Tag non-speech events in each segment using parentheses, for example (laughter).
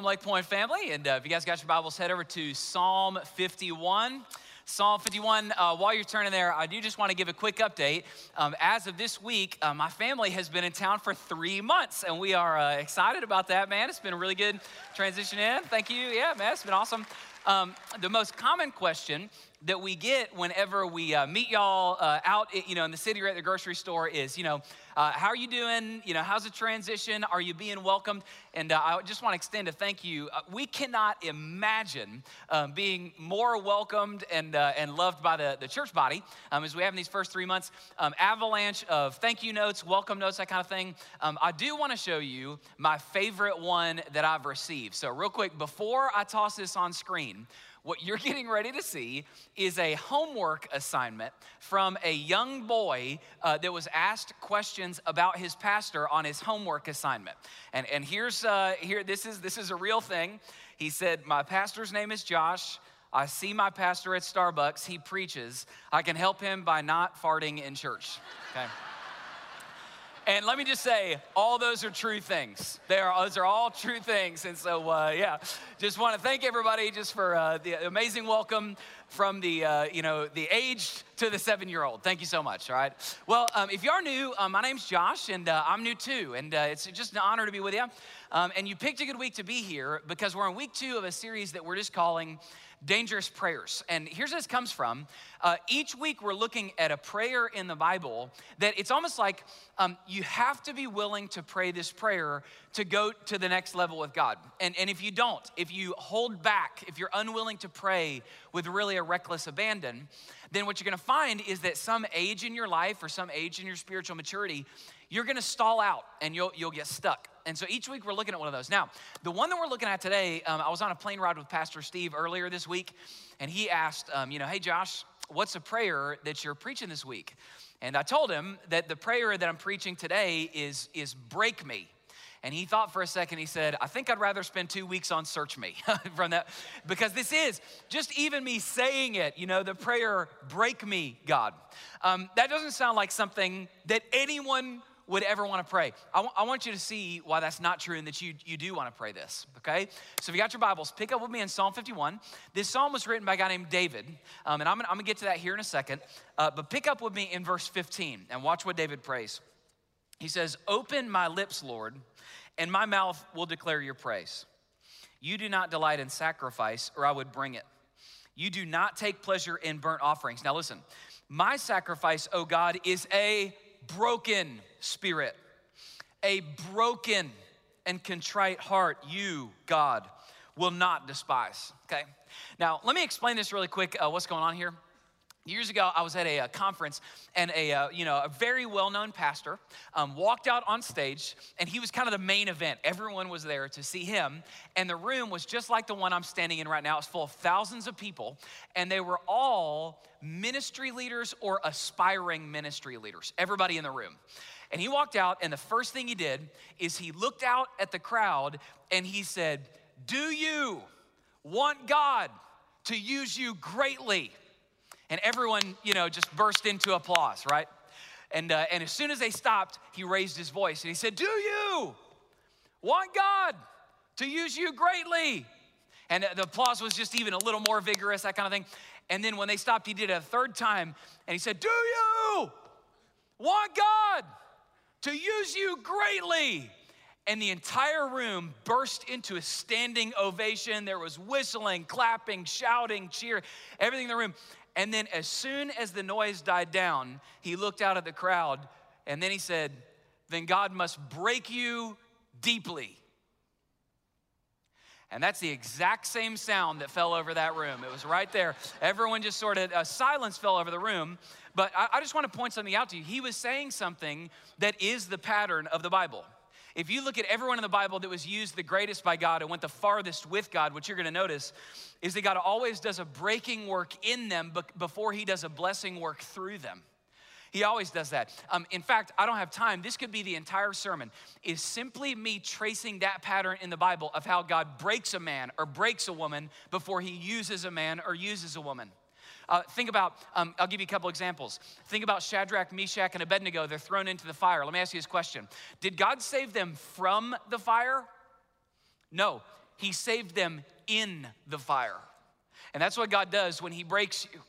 Welcome, Lake Pointe family. And uh, if you guys got your Bibles, head over to Psalm 51. Psalm 51, uh, while you're turning there, I do just want to give a quick update. Um, as of this week, uh, my family has been in town for three months, and we are uh, excited about that, man. It's been a really good transition in. Thank you. Yeah, man, it's been awesome. Um, the most common question that we get whenever we uh, meet y'all uh, out, you know, in the city or at the grocery store is, you know, uh, how are you doing? You know, how's the transition? Are you being welcomed? And uh, I just want to extend a thank you. Uh, we cannot imagine um, being more welcomed and, uh, and loved by the, the church body um, as we have in these first three months. Um, avalanche of thank you notes, welcome notes, that kind of thing. Um, I do want to show you my favorite one that I've received. So, real quick, before I toss this on screen, what you're (laughs) getting ready to see is a homework assignment from a young boy uh, that was asked questions about his pastor on his homework assignment. And, and here's uh, here this is this is a real thing. He said, "My pastor's name is Josh." I see my pastor at Starbucks. He preaches. I can help him by not farting in church. Okay. And let me just say, all those are true things. They are, those are all true things. And so, uh, yeah, just want to thank everybody just for uh, the amazing welcome from the, uh, you know, the age to the seven-year-old. Thank you so much, all right? Well, um, if you are new, uh, my name's Josh, and uh, I'm new too. And uh, it's just an honor to be with you. Um, and you picked a good week to be here because we're in week two of a series that we're just calling dangerous prayers. And here's where this comes from. Uh, each week, we're looking at a prayer in the Bible that it's almost like um, you have to be willing to pray this prayer to go to the next level with God. And, and if you don't, if you hold back, if you're unwilling to pray with really a reckless abandon, then what you're gonna find is that some age in your life or some age in your spiritual maturity, you're gonna stall out and you'll, you'll get stuck. And so each week we're looking at one of those. Now, the one that we're looking at today, um, I was on a plane ride with Pastor Steve earlier this week, and he asked, um, you know, hey, Josh, what's a prayer that you're preaching this week? And I told him that the prayer that I'm preaching today is, is break me. And he thought for a second, he said, I think I'd rather spend two weeks on search me (laughs) from that, because this is just even me saying it, you know, the prayer, break me, God. Um, that doesn't sound like something that anyone would ever want to pray. I, w- I want you to see why that's not true and that you, you do want to pray this, okay? So if you got your Bibles, pick up with me in Psalm 51. This psalm was written by a guy named David, um, and I'm gonna, I'm gonna get to that here in a second. Uh, but pick up with me in verse 15 and watch what David prays. He says, Open my lips, Lord, and my mouth will declare your praise. You do not delight in sacrifice, or I would bring it. You do not take pleasure in burnt offerings. Now listen, my sacrifice, O God, is a broken spirit, a broken and contrite heart, you, God, will not despise. Okay? Now, let me explain this really quick uh, what's going on here. Years ago, I was at a, a conference, and a uh, you know a very well-known pastor um, walked out on stage, and he was kind of the main event. Everyone was there to see him, and the room was just like the one I'm standing in right now. It's full of thousands of people, and they were all ministry leaders or aspiring ministry leaders. Everybody in the room. And he walked out, and the first thing he did is he looked out at the crowd and he said, "Do you want God to use you greatly?" And everyone, you know, just burst into applause, right? And, uh, and as soon as they stopped, he raised his voice and he said, Do you want God to use you greatly? And the applause was just even a little more vigorous, that kind of thing. And then when they stopped, he did it a third time and he said, Do you want God to use you greatly? And the entire room burst into a standing ovation. There was whistling, clapping, shouting, cheer, everything in the room. And then, as soon as the noise died down, he looked out at the crowd and then he said, Then God must break you deeply. And that's the exact same sound that fell over that room. It was right there. Everyone just sort of, uh, silence fell over the room. But I, I just want to point something out to you. He was saying something that is the pattern of the Bible. If you look at everyone in the Bible that was used the greatest by God and went the farthest with God, what you're going to notice is that God always does a breaking work in them before he does a blessing work through them. He always does that. Um, in fact, I don't have time. This could be the entire sermon, is simply me tracing that pattern in the Bible of how God breaks a man or breaks a woman before he uses a man or uses a woman. Uh, think about, um, I'll give you a couple examples. Think about Shadrach, Meshach, and Abednego. They're thrown into the fire. Let me ask you this question Did God save them from the fire? No, He saved them in the fire. And that's what God does when He breaks you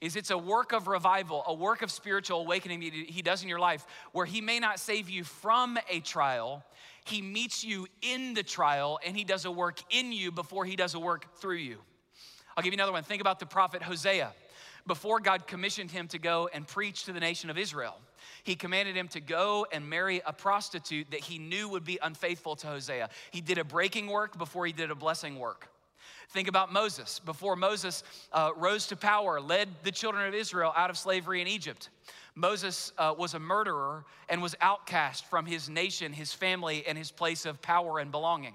is it's a work of revival, a work of spiritual awakening that he does in your life where he may not save you from a trial, he meets you in the trial and he does a work in you before he does a work through you. I'll give you another one. Think about the prophet Hosea. Before God commissioned him to go and preach to the nation of Israel, he commanded him to go and marry a prostitute that he knew would be unfaithful to Hosea. He did a breaking work before he did a blessing work. Think about Moses. Before Moses uh, rose to power, led the children of Israel out of slavery in Egypt. Moses uh, was a murderer and was outcast from his nation, his family, and his place of power and belonging.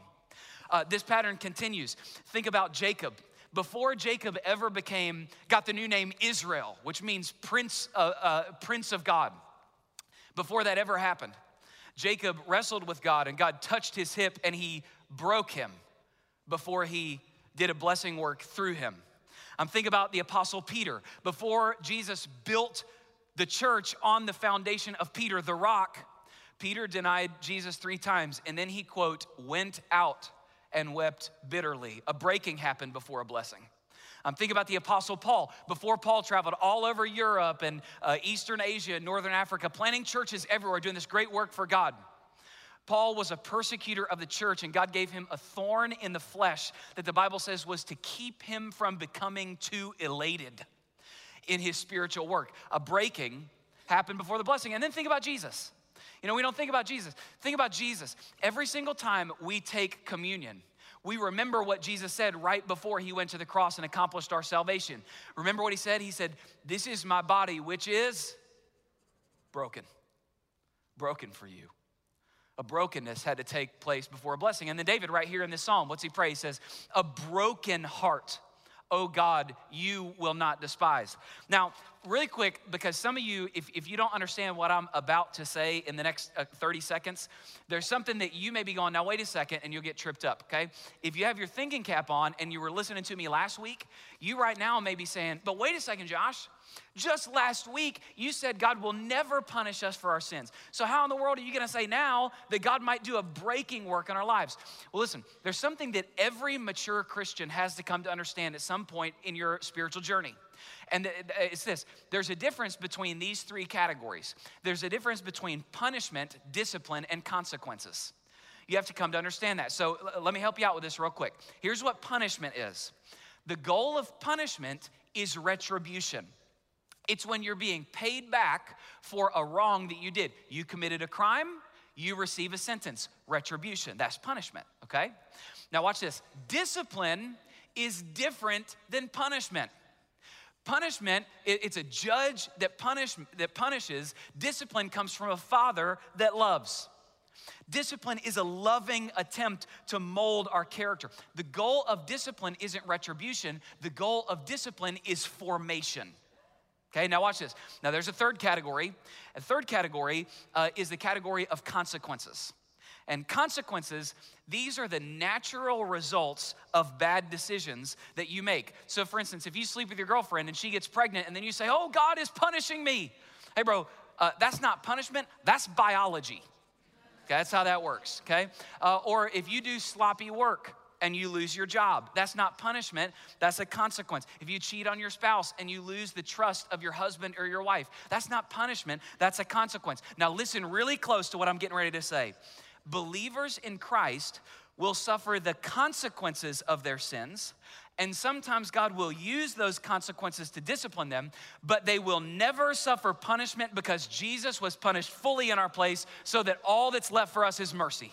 Uh, this pattern continues. Think about Jacob. Before Jacob ever became, got the new name Israel, which means prince, uh, uh, prince of God. Before that ever happened, Jacob wrestled with God and God touched his hip and he broke him before he did a blessing work through him. I'm thinking about the Apostle Peter. Before Jesus built the church on the foundation of Peter, the rock, Peter denied Jesus three times, and then he, quote, went out and wept bitterly. A breaking happened before a blessing. I'm thinking about the Apostle Paul. Before Paul traveled all over Europe and uh, Eastern Asia and Northern Africa, planting churches everywhere, doing this great work for God. Paul was a persecutor of the church, and God gave him a thorn in the flesh that the Bible says was to keep him from becoming too elated in his spiritual work. A breaking happened before the blessing. And then think about Jesus. You know, we don't think about Jesus. Think about Jesus. Every single time we take communion, we remember what Jesus said right before he went to the cross and accomplished our salvation. Remember what he said? He said, This is my body, which is broken. Broken for you a brokenness had to take place before a blessing. And then David, right here in this psalm, what's he pray? He says, A broken heart, oh God, you will not despise. Now, really quick, because some of you, if, if you don't understand what I'm about to say in the next uh, 30 seconds, there's something that you may be going, now wait a second, and you'll get tripped up, okay? If you have your thinking cap on and you were listening to me last week, you right now may be saying, but wait a second, Josh. Just last week, you said God will never punish us for our sins. So, how in the world are you gonna say now that God might do a breaking work in our lives? Well, listen, there's something that every mature Christian has to come to understand at some point in your spiritual journey. And it's this there's a difference between these three categories. There's a difference between punishment, discipline, and consequences. You have to come to understand that. So let me help you out with this real quick. Here's what punishment is the goal of punishment is retribution. It's when you're being paid back for a wrong that you did. You committed a crime, you receive a sentence. Retribution, that's punishment, okay? Now, watch this. Discipline is different than punishment. Punishment, it's a judge that, punish, that punishes. Discipline comes from a father that loves. Discipline is a loving attempt to mold our character. The goal of discipline isn't retribution, the goal of discipline is formation. Okay, now watch this. Now there's a third category. A third category uh, is the category of consequences. And consequences, these are the natural results of bad decisions that you make. So, for instance, if you sleep with your girlfriend and she gets pregnant and then you say, Oh, God is punishing me. Hey, bro, uh, that's not punishment, that's biology. Okay, that's how that works, okay? Uh, or if you do sloppy work, and you lose your job. That's not punishment, that's a consequence. If you cheat on your spouse and you lose the trust of your husband or your wife, that's not punishment, that's a consequence. Now, listen really close to what I'm getting ready to say. believers in Christ will suffer the consequences of their sins. And sometimes God will use those consequences to discipline them, but they will never suffer punishment because Jesus was punished fully in our place so that all that's left for us is mercy.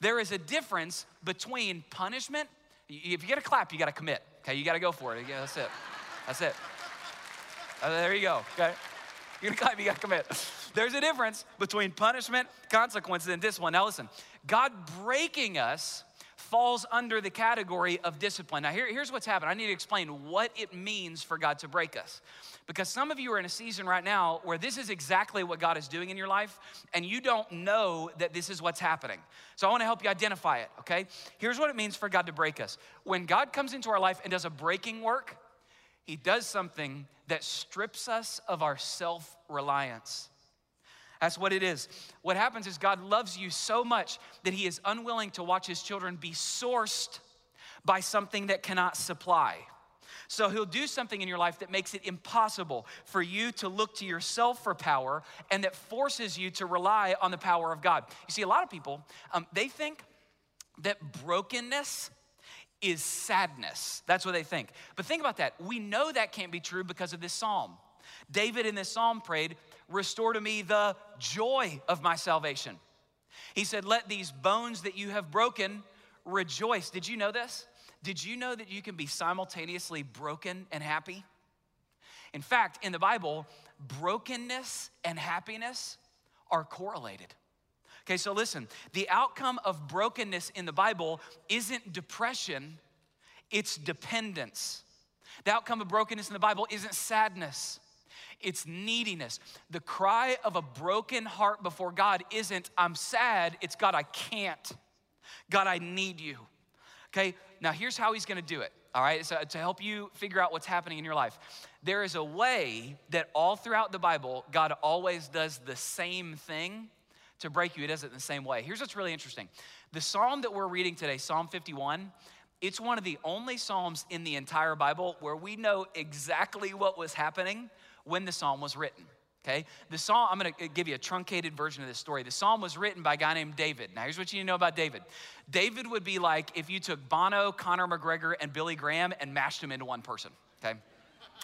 There is a difference between punishment. If you get a clap, you got to commit. Okay, you got to go for it. Yeah, that's it. That's it. Uh, there you go. Okay, you're gonna clap. You got to commit. There's a difference between punishment, consequences, and this one. Now listen, God breaking us falls under the category of discipline. Now, here, here's what's happened. I need to explain what it means for God to break us. Because some of you are in a season right now where this is exactly what God is doing in your life, and you don't know that this is what's happening. So I wanna help you identify it, okay? Here's what it means for God to break us. When God comes into our life and does a breaking work, He does something that strips us of our self reliance. That's what it is. What happens is God loves you so much that He is unwilling to watch His children be sourced by something that cannot supply. So He'll do something in your life that makes it impossible for you to look to yourself for power and that forces you to rely on the power of God. You see, a lot of people, um, they think that brokenness is sadness. That's what they think. But think about that. We know that can't be true because of this psalm. David in this psalm prayed, Restore to me the joy of my salvation. He said, Let these bones that you have broken rejoice. Did you know this? Did you know that you can be simultaneously broken and happy? In fact, in the Bible, brokenness and happiness are correlated. Okay, so listen, the outcome of brokenness in the Bible isn't depression, it's dependence. The outcome of brokenness in the Bible isn't sadness, it's neediness. The cry of a broken heart before God isn't, I'm sad, it's God, I can't. God, I need you. Okay, now here's how he's gonna do it, all right, so to help you figure out what's happening in your life. There is a way that all throughout the Bible, God always does the same thing to break you. He does it in the same way. Here's what's really interesting the psalm that we're reading today, Psalm 51, it's one of the only psalms in the entire Bible where we know exactly what was happening when the psalm was written. Okay, the psalm, I'm gonna give you a truncated version of this story. The psalm was written by a guy named David. Now, here's what you need to know about David David would be like if you took Bono, Conor McGregor, and Billy Graham and mashed them into one person. Okay,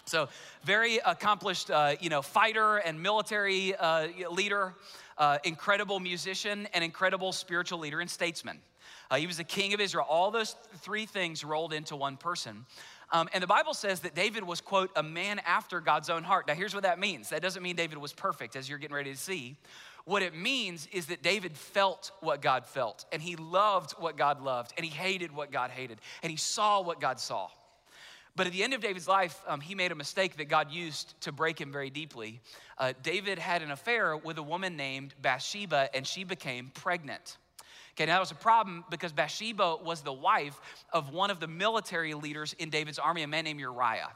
so very accomplished, uh, you know, fighter and military uh, leader, uh, incredible musician, and incredible spiritual leader and statesman. Uh, he was the king of Israel. All those three things rolled into one person. Um, and the Bible says that David was, quote, a man after God's own heart. Now, here's what that means that doesn't mean David was perfect, as you're getting ready to see. What it means is that David felt what God felt, and he loved what God loved, and he hated what God hated, and he saw what God saw. But at the end of David's life, um, he made a mistake that God used to break him very deeply. Uh, David had an affair with a woman named Bathsheba, and she became pregnant. Okay, now that was a problem because Bathsheba was the wife of one of the military leaders in David's army, a man named Uriah.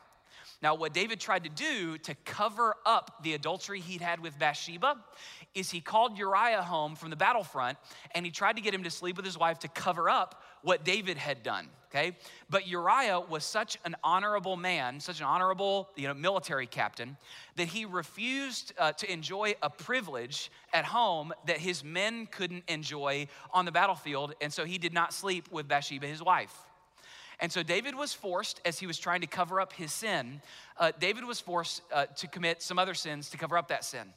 Now, what David tried to do to cover up the adultery he'd had with Bathsheba is he called Uriah home from the battlefront and he tried to get him to sleep with his wife to cover up what David had done, okay? But Uriah was such an honorable man, such an honorable, you know, military captain, that he refused uh, to enjoy a privilege at home that his men couldn't enjoy on the battlefield, and so he did not sleep with Bathsheba, his wife. And so David was forced, as he was trying to cover up his sin, uh, David was forced uh, to commit some other sins to cover up that sin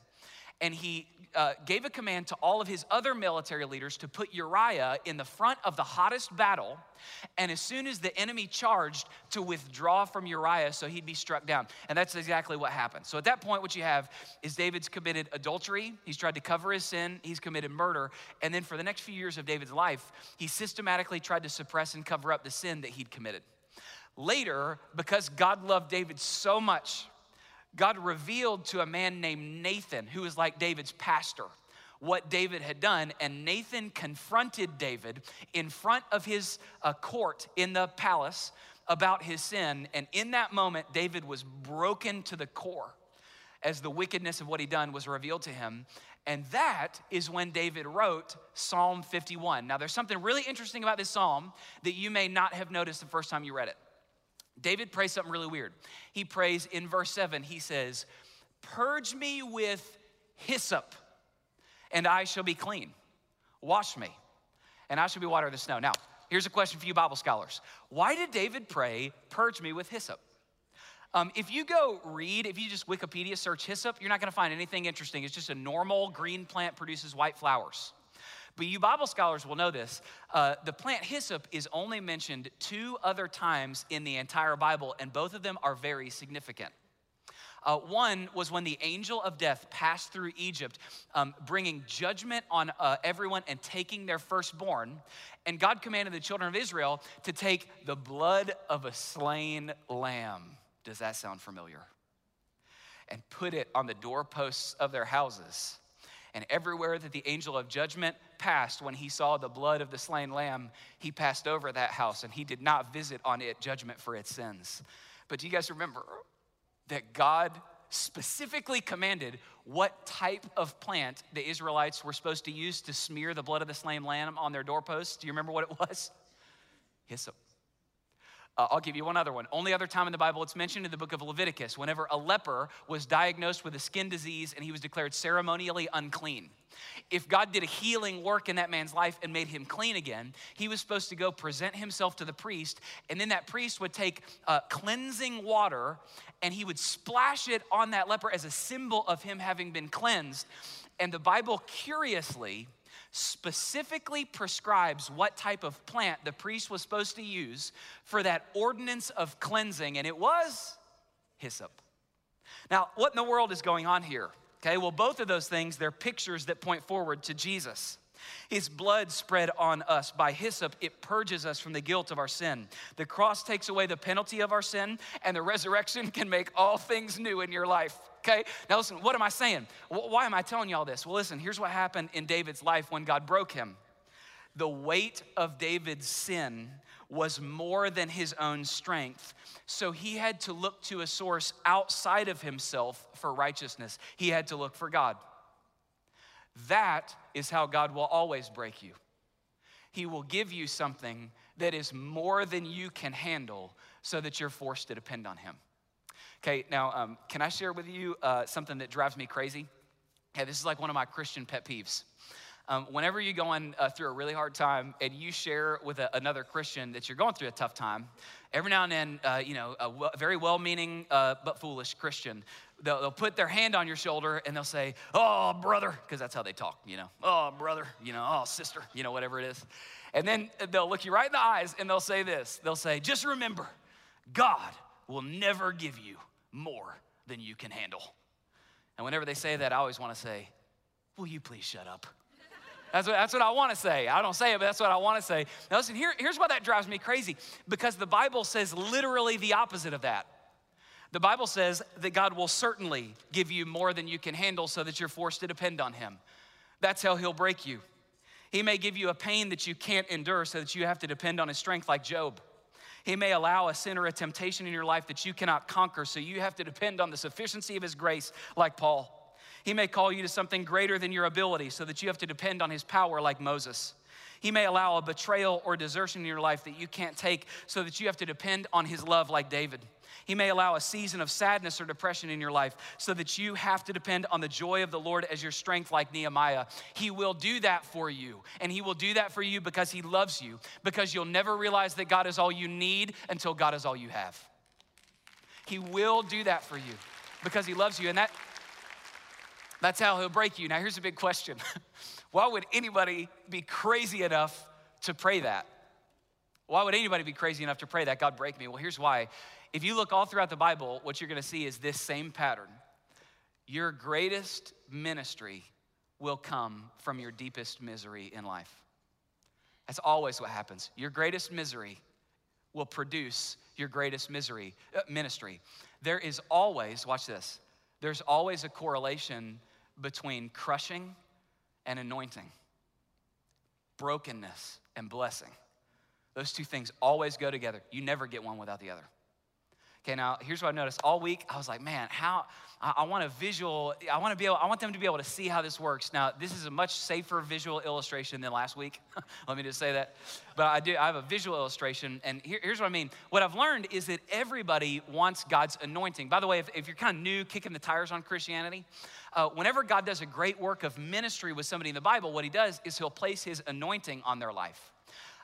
and he uh, gave a command to all of his other military leaders to put Uriah in the front of the hottest battle. And as soon as the enemy charged, to withdraw from Uriah so he'd be struck down. And that's exactly what happened. So at that point, what you have is David's committed adultery, he's tried to cover his sin, he's committed murder. And then for the next few years of David's life, he systematically tried to suppress and cover up the sin that he'd committed. Later, because God loved David so much, God revealed to a man named Nathan, who was like David's pastor, what David had done. And Nathan confronted David in front of his uh, court in the palace about his sin. And in that moment, David was broken to the core as the wickedness of what he'd done was revealed to him. And that is when David wrote Psalm 51. Now, there's something really interesting about this psalm that you may not have noticed the first time you read it. David prays something really weird. He prays in verse 7, he says, Purge me with hyssop, and I shall be clean. Wash me, and I shall be water in the snow. Now, here's a question for you Bible scholars. Why did David pray, purge me with hyssop? Um, if you go read, if you just Wikipedia search hyssop, you're not gonna find anything interesting. It's just a normal green plant produces white flowers. But you Bible scholars will know this. Uh, the plant hyssop is only mentioned two other times in the entire Bible, and both of them are very significant. Uh, one was when the angel of death passed through Egypt, um, bringing judgment on uh, everyone and taking their firstborn. And God commanded the children of Israel to take the blood of a slain lamb. Does that sound familiar? And put it on the doorposts of their houses. And everywhere that the angel of judgment passed, when he saw the blood of the slain lamb, he passed over that house and he did not visit on it judgment for its sins. But do you guys remember that God specifically commanded what type of plant the Israelites were supposed to use to smear the blood of the slain lamb on their doorposts? Do you remember what it was? Hyssop. Uh, I'll give you one other one. Only other time in the Bible it's mentioned in the book of Leviticus, whenever a leper was diagnosed with a skin disease and he was declared ceremonially unclean. If God did a healing work in that man's life and made him clean again, he was supposed to go present himself to the priest, and then that priest would take uh, cleansing water and he would splash it on that leper as a symbol of him having been cleansed. And the Bible, curiously, specifically prescribes what type of plant the priest was supposed to use for that ordinance of cleansing, and it was hyssop. Now, what in the world is going on here? Okay, well, both of those things, they're pictures that point forward to Jesus. His blood spread on us. By hyssop, it purges us from the guilt of our sin. The cross takes away the penalty of our sin, and the resurrection can make all things new in your life okay? Now, listen, what am I saying? Why am I telling you all this? Well, listen, here's what happened in David's life when God broke him. The weight of David's sin was more than his own strength. So he had to look to a source outside of himself for righteousness. He had to look for God. That is how God will always break you. He will give you something that is more than you can handle so that you're forced to depend on Him. Okay, now, um, can I share with you uh, something that drives me crazy? Okay, this is like one of my Christian pet peeves. Um, whenever you're going uh, through a really hard time and you share with a, another Christian that you're going through a tough time, every now and then, uh, you know, a w- very well meaning uh, but foolish Christian, they'll, they'll, put their hand on your shoulder and they'll say, Oh, brother, because that's how they talk, you know, oh, brother, you know, oh, sister, you know, whatever it is. And then they'll look you right in the eyes and they'll say this they'll say, Just remember, God will never give you more than you can handle. And whenever they say that, I always want to say, Will you please shut up? That's what, that's what I want to say. I don't say it, but that's what I want to say. Now, listen, here, here's why that drives me crazy because the Bible says literally the opposite of that. The Bible says that God will certainly give you more than you can handle so that you're forced to depend on Him. That's how He'll break you. He may give you a pain that you can't endure so that you have to depend on His strength, like Job. He may allow a sin or a temptation in your life that you cannot conquer, so you have to depend on the sufficiency of His grace, like Paul. He may call you to something greater than your ability, so that you have to depend on His power, like Moses. He may allow a betrayal or desertion in your life that you can't take, so that you have to depend on His love, like David. He may allow a season of sadness or depression in your life so that you have to depend on the joy of the Lord as your strength, like Nehemiah. He will do that for you. And He will do that for you because He loves you, because you'll never realize that God is all you need until God is all you have. He will do that for you because He loves you. And that, that's how He'll break you. Now, here's a big question (laughs) Why would anybody be crazy enough to pray that? Why would anybody be crazy enough to pray that God break me? Well, here's why if you look all throughout the Bible, what you're going to see is this same pattern. Your greatest ministry will come from your deepest misery in life. That's always what happens. Your greatest misery will produce your greatest misery uh, ministry. There is always, watch this. There's always a correlation between crushing and anointing. Brokenness and blessing. Those two things always go together. You never get one without the other. Okay, now here's what I noticed. All week, I was like, man, how I, I want a visual, I want to be able, I want them to be able to see how this works. Now, this is a much safer visual illustration than last week. (laughs) Let me just say that. But I do, I have a visual illustration, and here, here's what I mean. What I've learned is that everybody wants God's anointing. By the way, if, if you're kind of new, kicking the tires on Christianity, uh, whenever God does a great work of ministry with somebody in the Bible, what he does is he'll place his anointing on their life.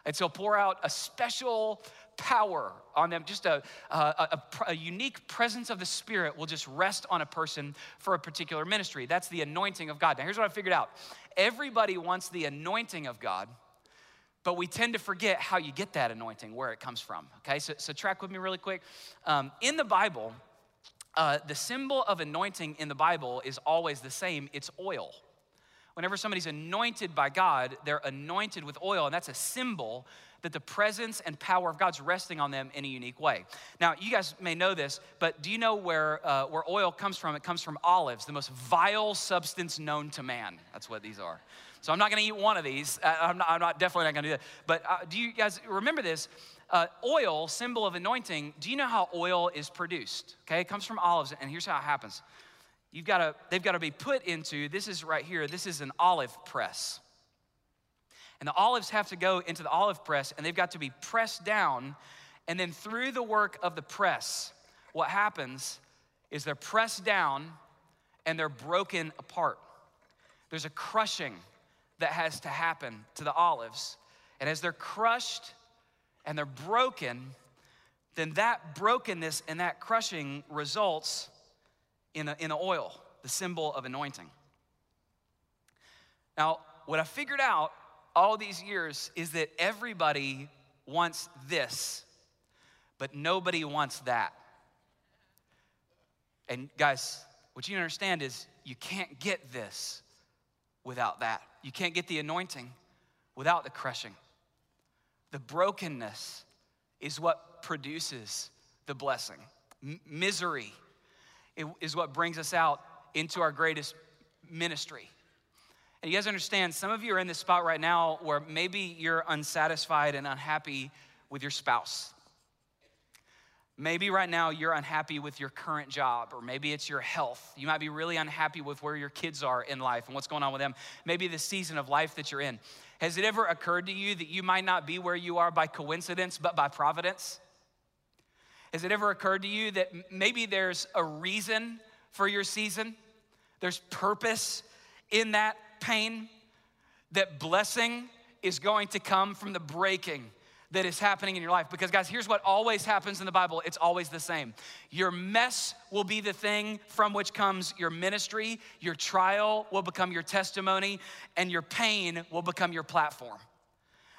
And so pour out a special power on them. Just a, a, a, a, unique presence of the Spirit will just rest on a person for a particular ministry. That's the anointing of God. Now, here's what I figured out everybody wants the anointing of God, but we tend to forget how you get that anointing, where it comes from. Okay, so, so track with me really quick. Um, in the Bible, uh, the symbol of anointing in the Bible is always the same it's oil. Whenever somebody's anointed by God, they're anointed with oil, and that's a symbol that the presence and power of God's resting on them in a unique way. Now, you guys may know this, but do you know where, uh, where oil comes from? It comes from olives, the most vile substance known to man. That's what these are. So I'm not to eat one of these. I'm, not, I'm not definitely not to do that. But uh, do you guys remember this? Uh, oil, symbol of anointing. Do you know how oil is produced? Okay, it comes from olives, and here's how it happens. You've got to, they've got to be put into. This is right here. This is an olive press. And the olives have to go into the olive press and they've got to be pressed down. And then through the work of the press, what happens is they're pressed down and they're broken apart. There's a crushing that has to happen to the olives. And as they're crushed and they're broken, then that brokenness and that crushing results in, a, in oil, the symbol of anointing. Now, what I figured out all these years is that everybody wants this, but nobody wants that. And guys, what you understand is you can't get this without that. You can't get the anointing without the crushing. The brokenness is what produces the blessing. M- misery is what brings us out into our greatest ministry. And you guys understand, some of you are in this spot right now where maybe you're unsatisfied and unhappy with your spouse. Maybe right now you're unhappy with your current job, or maybe it's your health. You might be really unhappy with where your kids are in life and what's going on with them. Maybe the season of life that you're in. Has it ever occurred to you that you might not be where you are by coincidence, but by providence? Has it ever occurred to you that maybe there's a reason for your season? There's purpose in that pain, that blessing is going to come from the breaking that is happening in your life. Because, guys, here's what always happens in the Bible it's always the same. Your mess will be the thing from which comes your ministry, your trial will become your testimony, and your pain will become your platform.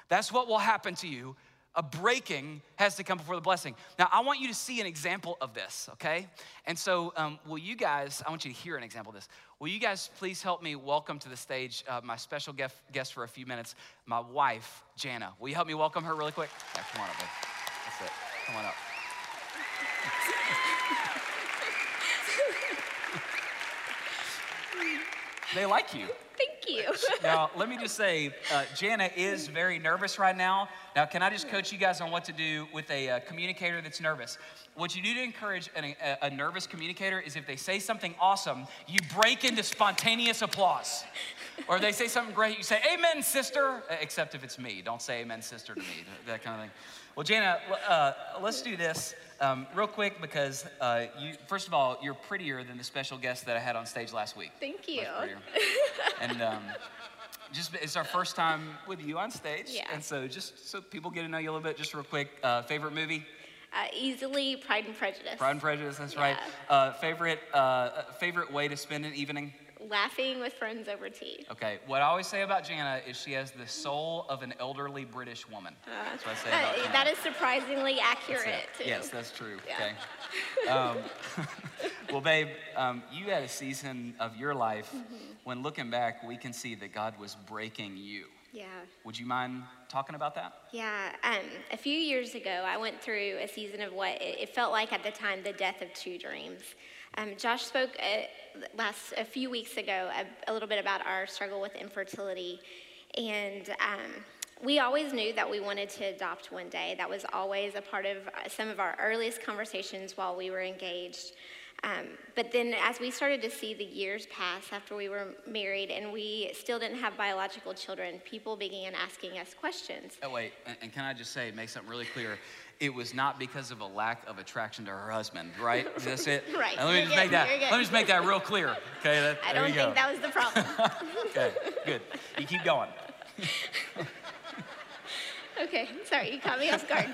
That's what will happen to you a breaking has to come before the blessing. Now, I want you to see an example of this, okay? And so, um, will you guys, I want you to hear an example of this. Will you guys please help me welcome to the stage uh, my special guest, guest for a few minutes, my wife, Jana. Will you help me welcome her really quick? Yeah, come on up, babe. That's it. Come on up. (laughs) they like you. You. now, let me just say, uh, Jana is very nervous right now. Now, can I just coach you guys on what to do with a uh, communicator that's nervous? What you do to encourage an, a, a nervous communicator is if they say something awesome, you break into spontaneous applause. or they say something great, you say, Amen, sister, except if it's me. Don't say Amen, sister to me, that kind of thing. Well, Jana, uh, let's do this um, real quick because uh, you, first of all, you're prettier than the special guest that I had on stage last week. Thank you. (laughs) and um, just it's our first time with you on stage, yeah. and so just so people get to know you a little bit, just real quick, uh, favorite movie. Uh, easily Pride and Prejudice. Pride and Prejudice, that's yeah. right. Uh, favorite uh, favorite way to spend an evening laughing with friends over tea. Okay, what I always say about Jana is she has the soul of an elderly British woman. Uh, that's what I say about. That is surprisingly accurate. Too. Yes, that's true. Yeah. Okay. (laughs) Um, (laughs) well, babe, um, you had a season of your life mm-hmm. when looking back, we can see that God was breaking you. Yeah. Would you mind talking about that? Yeah. Um, a few years ago, I went through a season of what it felt like at the time the death of two dreams. Um, Josh spoke a, uh, last a few weeks ago a, a, little bit about our struggle with infertility, and um, we always knew that we wanted to adopt one day. That was always a part of uh, some of our earliest conversations while we were engaged. Um, but then, as we started to see the years pass after we were married and we still didn't have biological children, people began asking us questions. Oh, wait, and, and can I just say, make something really clear? It was not because of a lack of attraction to her husband, right? (laughs) That's it. Right. And let me You're just make that. Let me just make that real clear. Okay. That, I don't you go. think that was the problem. (laughs) okay. Good. You keep going. (laughs) Okay, sorry, you caught me off guard.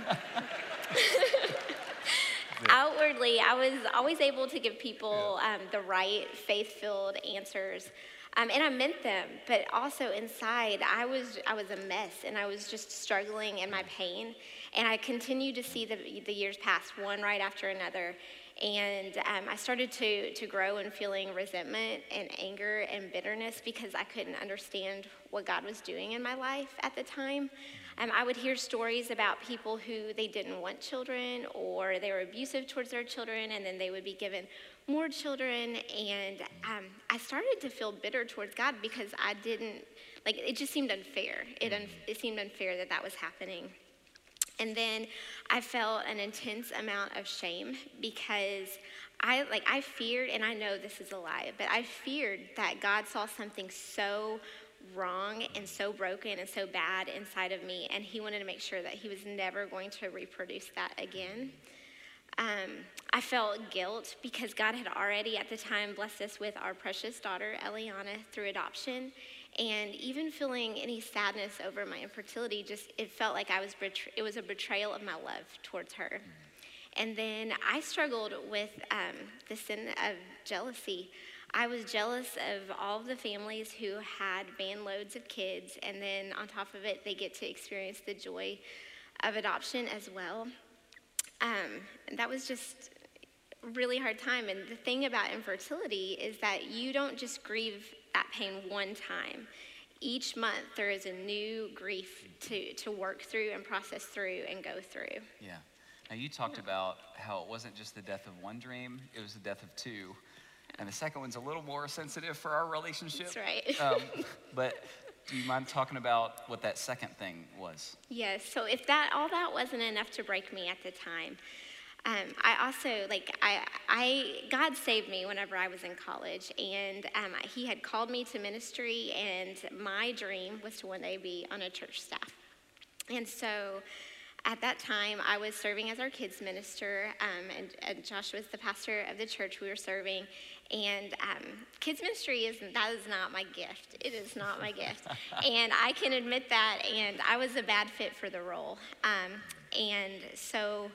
Outwardly, I was always able to give people um, the right faith filled answers. Um, and I meant them, but also inside, I was I was a mess, and I was just struggling in my pain. And I continued to see the, the years pass, one right after another. And um, I started to, to grow in feeling resentment and anger and bitterness because I couldn't understand what God was doing in my life at the time. Um, I would hear stories about people who they didn't want children or they were abusive towards their children, and then they would be given more children. And um, I started to feel bitter towards God because I didn't, like, it just seemed unfair. It, un- it seemed unfair that that was happening. And then I felt an intense amount of shame because I like I feared and I know this is a lie, but I feared that God saw something so wrong and so broken and so bad inside of me and he wanted to make sure that he was never going to reproduce that again. Um, I felt guilt because God had already at the time blessed us with our precious daughter, Eliana, through adoption. And even feeling any sadness over my infertility, just it felt like I was betray- it was a betrayal of my love towards her. And then I struggled with um, the sin of jealousy. I was jealous of all of the families who had van loads of kids, and then on top of it, they get to experience the joy of adoption as well. Um, that was just really hard time. And the thing about infertility is that you don't just grieve that pain one time. Each month, there is a new grief to, to work through and process through and go through. Yeah. Now you talked about how it wasn't just the death of one dream; it was the death of two, and the second one's a little more sensitive for our relationship. That's right. um, (laughs) but do you mind talking about what that second thing was? Yes. So if that all that wasn't enough to break me at the time, um, I also like I I God saved me whenever I was in college, and um, He had called me to ministry, and my dream was to one day be on a church staff, and so. At that time, I was serving as our kids minister, um, and, and Josh was the pastor of the church we were serving. And um, kids ministry is that is not my gift. It is not my gift, and I can admit that. And I was a bad fit for the role. Um, and so,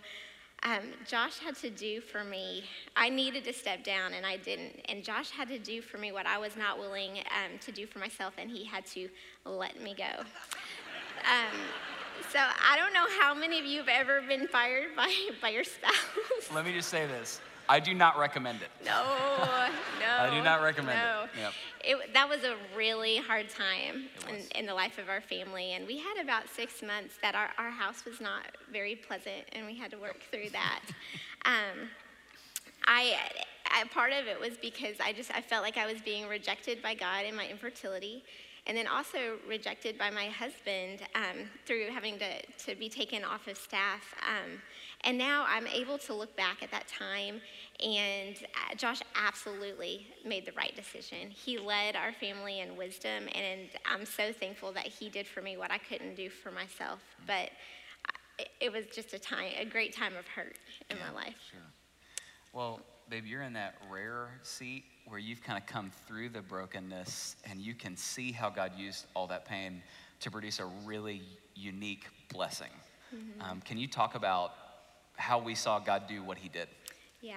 um, Josh had to do for me. I needed to step down, and I didn't. And Josh had to do for me what I was not willing um, to do for myself, and he had to let me go. Um, so I don't know how many of you have ever been fired by, by your spouse. Let me just say this: I do not recommend it. No, (laughs) no. I do not recommend it. no. Yep. It, that was a really hard time in, in the life of our family. And we had about six months that our, our house was not very pleasant, and we had to work through that. (laughs) um, I, I, part of it was because I just I felt like I was being rejected by God in my infertility, and then also rejected by my husband um, through having to, to be taken off of staff. Um, and now I'm able to look back at that time, and uh, Josh absolutely made the right decision. He led our family in wisdom, and I'm so thankful that he did for me what I couldn't do for myself. But it, it was just a time, a great time of hurt in my life. Sure. Well, babe, you're in that rare seat where you've kind of come through the brokenness and you can see how God used all that pain to produce a really unique blessing. Um, can you talk about how we saw God do what he did? Yeah.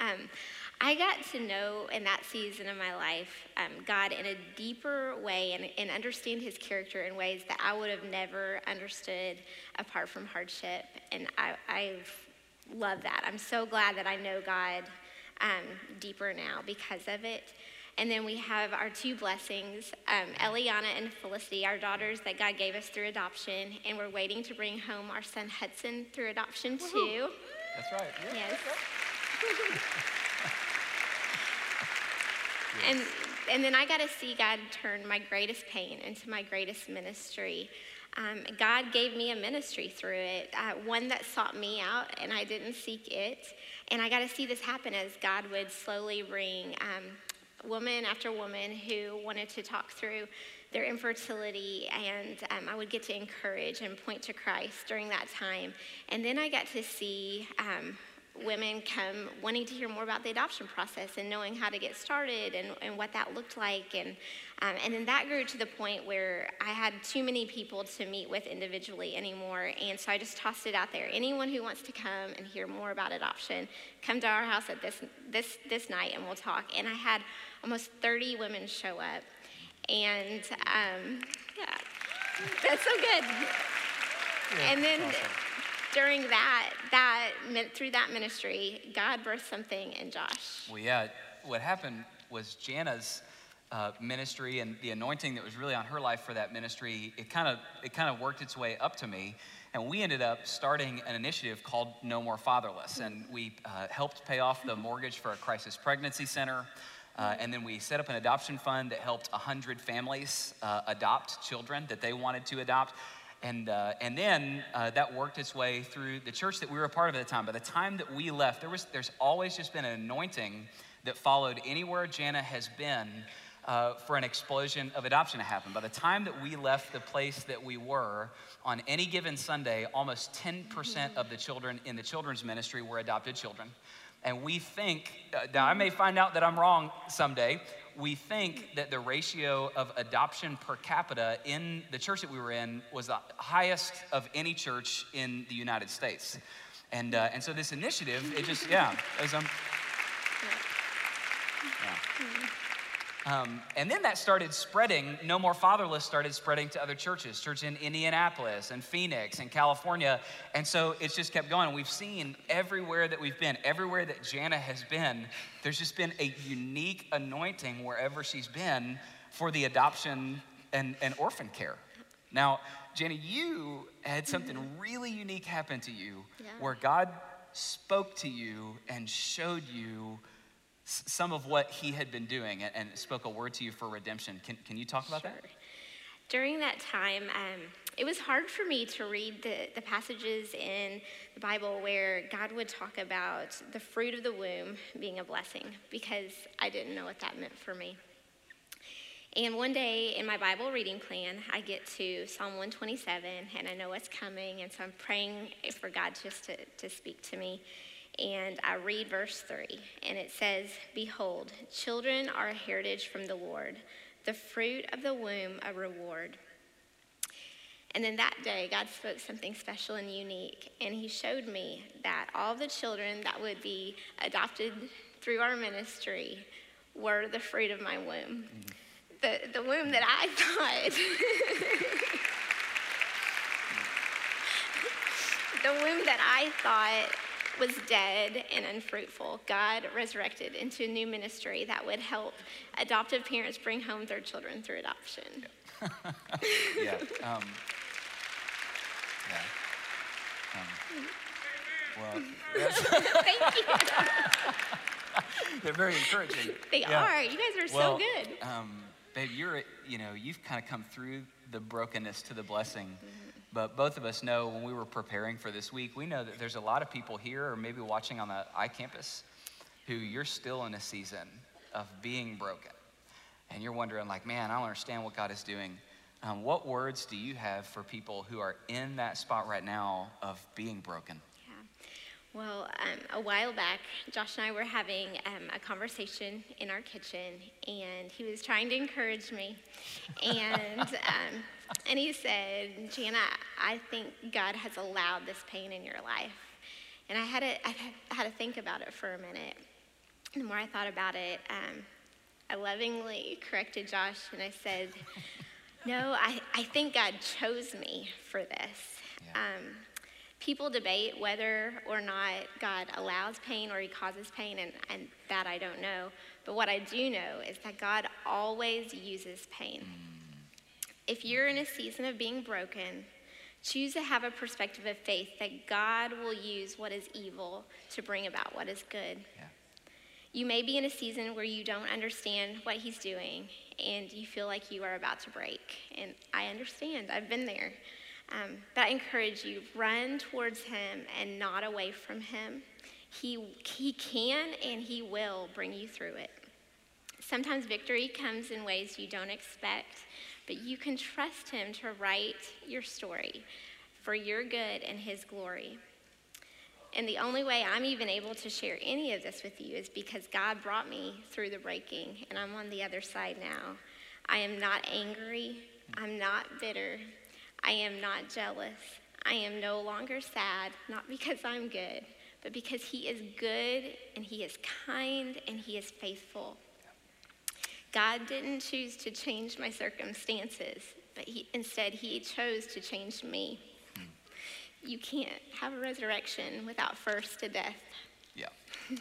Um, I got to know in that season of my life um, God in a deeper way and, and understand his character in ways that I would have never understood apart from hardship. And I, I've loved that. I'm so glad that I know God um, deeper now because of it. And then we have our two blessings, um, Eliana and Felicity, our daughters that God gave us through adoption. And we're waiting to bring home our son Hudson through adoption too. That's right. Yes. and and then I got to see God turn my greatest pain into my greatest ministry. um, God gave me a ministry through it, uh, one that sought me out, and I didn't seek it. And I got to see this happen as God would slowly bring um, woman after woman who wanted to talk through their infertility, and um, I would get to encourage and point to Christ during that time. And then I got to see um, women come wanting to hear more about the adoption process and knowing how to get started and, and what that looked like. And, um, and then that grew to the point where I had too many people to meet with individually anymore. And so I just tossed it out there. Anyone who wants to come and hear more about adoption, come to our house at this, this, this night and we'll talk. And I had almost 30 women show up. And um, yeah, that's so good. Yeah, and then awesome during that, that meant through that ministry, God birthed something in Josh. Well, yeah, what happened was Jana's uh, ministry and the anointing that was really on her life for that ministry. It kind of it kind of worked its way up to me, and we ended up starting an initiative called No More Fatherless, and we uh, helped pay off the mortgage for a crisis pregnancy center. Uh, and then we set up an adoption fund that helped 100 families uh, adopt children that they wanted to adopt. And, uh, and then uh, that worked its way through the church that we were a part of at the time. By the time that we left, there was, there's always just been an anointing that followed anywhere Jana has been uh, for an explosion of adoption to happen. By the time that we left the place that we were, on any given Sunday, almost 10% of the children in the children's ministry were adopted children. And we think, uh, now I may find out that I'm wrong someday, we think that the ratio of adoption per capita in the church that we were in was the highest of any church in the United States. And, uh, and so this initiative, it just, yeah, as um, yeah. Um, and then that started spreading. No More Fatherless started spreading to other churches, church in Indianapolis and Phoenix and California. And so it's just kept going. We've seen everywhere that we've been, everywhere that Jana has been, there's just been a unique anointing wherever she's been for the adoption and, and orphan care. Now, Jana, you had something really unique happen to you yeah. where God spoke to you and showed you some of what he had been doing and spoke a word to you for redemption. Can, can you talk about sure. that? During that time, um, it was hard for me to read the, the passages in the Bible where God would talk about the fruit of the womb being a blessing because I didn't know what that meant for me. And one day in my Bible reading plan, I get to Psalm 127 and I know what's coming. And so I'm praying for God just to, to speak to me and I read verse 3, and it says, Behold, children are a heritage from the Lord, the fruit of the womb a reward. And then that day, God spoke something special and unique, and He showed me that all the children that would be adopted through our ministry were the fruit of my womb. Mm-hmm. The, the womb that I (laughs) thought. (laughs) the womb that I thought was dead and unfruitful, God resurrected into a new ministry that would help adoptive parents bring home their children through adoption. Yeah. (laughs) (laughs) yeah. Um, yeah. Um, well, (laughs) thank you. They're very encouraging. They yeah. are. You guys are well, so good. Um, babe, you're, you know, you've kind of come through the brokenness to the blessing. Mm-hmm but both of us know when we were preparing for this week, we know that there's a lot of people here or maybe watching on the iCampus who you're still in a season of being broken. And you're wondering, like, man, I don't understand what God is doing. Um, what words do you have for people who are in that spot right now of being broken? Well, um, a while back, Josh and I were having um, a conversation in our kitchen, and he was trying to encourage me. And, (laughs) um, and he said, Jana, I think God has allowed this pain in your life. And I had to, I had to think about it for a minute. And the more I thought about it, um, I lovingly corrected Josh, and I said, (laughs) No, I, I think God chose me for this. Yeah. Um, people debate whether or not God allows pain or he causes pain, and, and that I don't know. But what I do know is that God always uses pain. If you're in a season of being broken, choose to have a perspective of faith that God will use what is evil to bring about what is good. Yeah. You may be in a season where you don't understand what he's doing and you feel like you are about to break. And I understand, I've been there. Um, but I encourage you, run towards him and not away from him. He, he can and he will bring you through it. Sometimes victory comes in ways you don't expect, but you can trust him to write your story for your good and his glory. And the only way I'm even able to share any of this with you is because God brought me through the breaking, and I'm on the other side now. I am not angry. I'm not bitter. I am not jealous. I am no longer sad, not because I'm good, but because He is good and He is kind and He is faithful. God didn't choose to change my circumstances, but he, instead He chose to change me. You can't have a resurrection without first a death. Yeah. (laughs)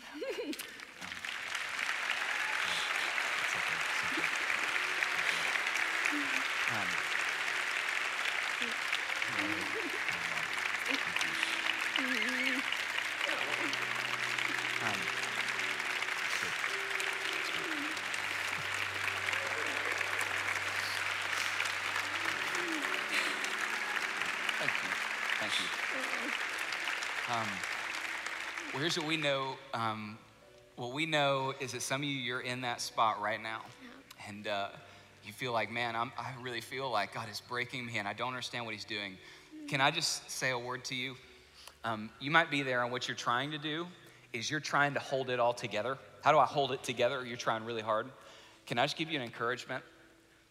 Um, (laughs) um, Thank you. Thank you. Um, well, here's what we know. Um, what we know is that some of you, you're in that spot right now. And uh, you feel like, man, I'm, I really feel like God is breaking me and I don't understand what He's doing. Can I just say a word to you? Um, you might be there, and what you're trying to do is you're trying to hold it all together. How do I hold it together? You're trying really hard. Can I just give you an encouragement?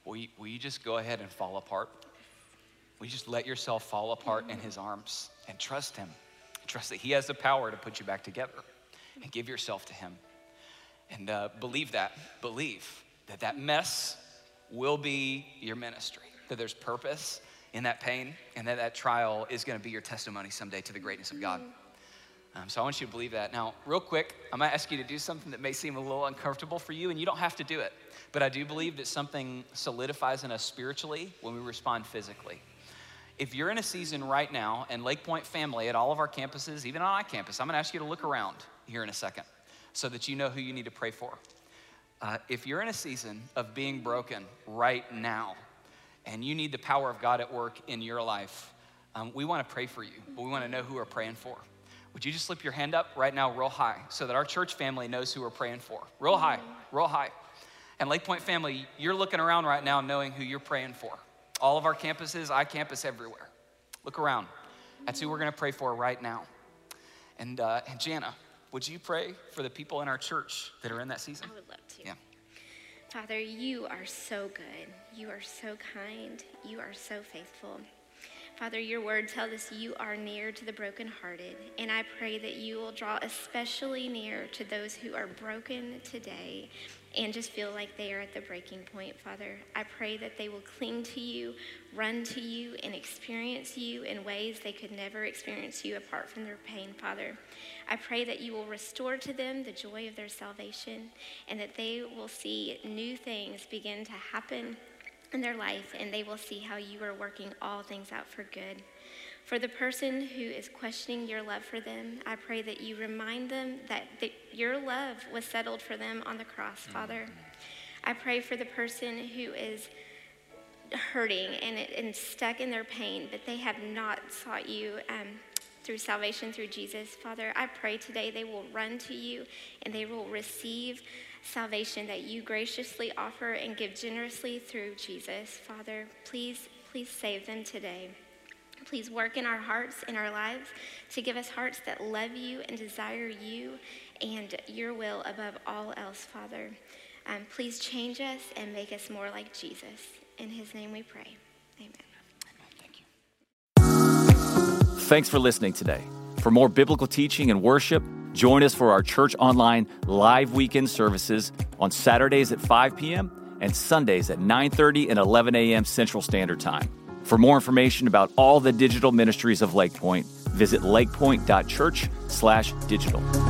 Will you, will you just go ahead and fall apart? Will you just let yourself fall apart in His arms and trust Him? Trust that He has the power to put you back together and give yourself to Him. And uh, believe that. Believe that that mess will be your ministry, that there's purpose in that pain, and that that trial is going to be your testimony someday to the greatness of God. Um, so I want you to believe that. Now, real quick, I'm going to ask you to do something that may seem a little uncomfortable for you, and you don't have to do it. But I do believe that something solidifies in us spiritually when we respond physically. If you're in a season right now, and Lake Pointe family at all of our campuses, even on my campus, I'm to ask you to look around here in a second so that you know who you need to pray for. Uh, if you're in a season of being broken right now, and you need the power of God at work in your life, um, we want to pray for you, but we want to know who we're praying for. Would you just slip your hand up right now, real high, so that our church family knows who we're praying for? Real high, real high. And Lake Pointe family, you're looking around right now knowing who you're praying for. All of our campuses, iCampus everywhere. Look around. That's who we're going to pray for right now. And, uh, and Jana, would you pray for the people in our church that are in that season? I would love to. Yeah. Father, you are so good. You are so kind. You are so faithful. Father, your word tells us you are near to the brokenhearted, and I pray that you will draw especially near to those who are broken today and just feel like they are at the breaking point, Father. I pray that they will cling to you, run to you, and experience you in ways they could never experience you apart from their pain, Father. I pray that you will restore to them the joy of their salvation and that they will see new things begin to happen in their life and they will see how you are working all things out for good. For the person who is questioning your love for them, I pray that you remind them that the, your love was settled for them on the cross, Father. I pray for the person who is hurting and, and stuck in their pain, but they have not sought you um, through salvation through Jesus. Father, I pray today they will run to you and they will receive salvation that you graciously offer and give generously through Jesus. Father, please, please save them today. Please work in our hearts, in our lives, to give us hearts that love you and desire you and your will above all else, Father. Um, please change us and make us more like Jesus. In his name we pray. Amen. Thank you. Thanks for listening today. For more biblical teaching and worship, join us for our Church Online live weekend services on Saturdays at 5 p.m. and Sundays at 9:30 and 11 a.m. Central Standard Time. For more information about all the digital ministries of Lake Pointe, visit lakepointe.church/digital.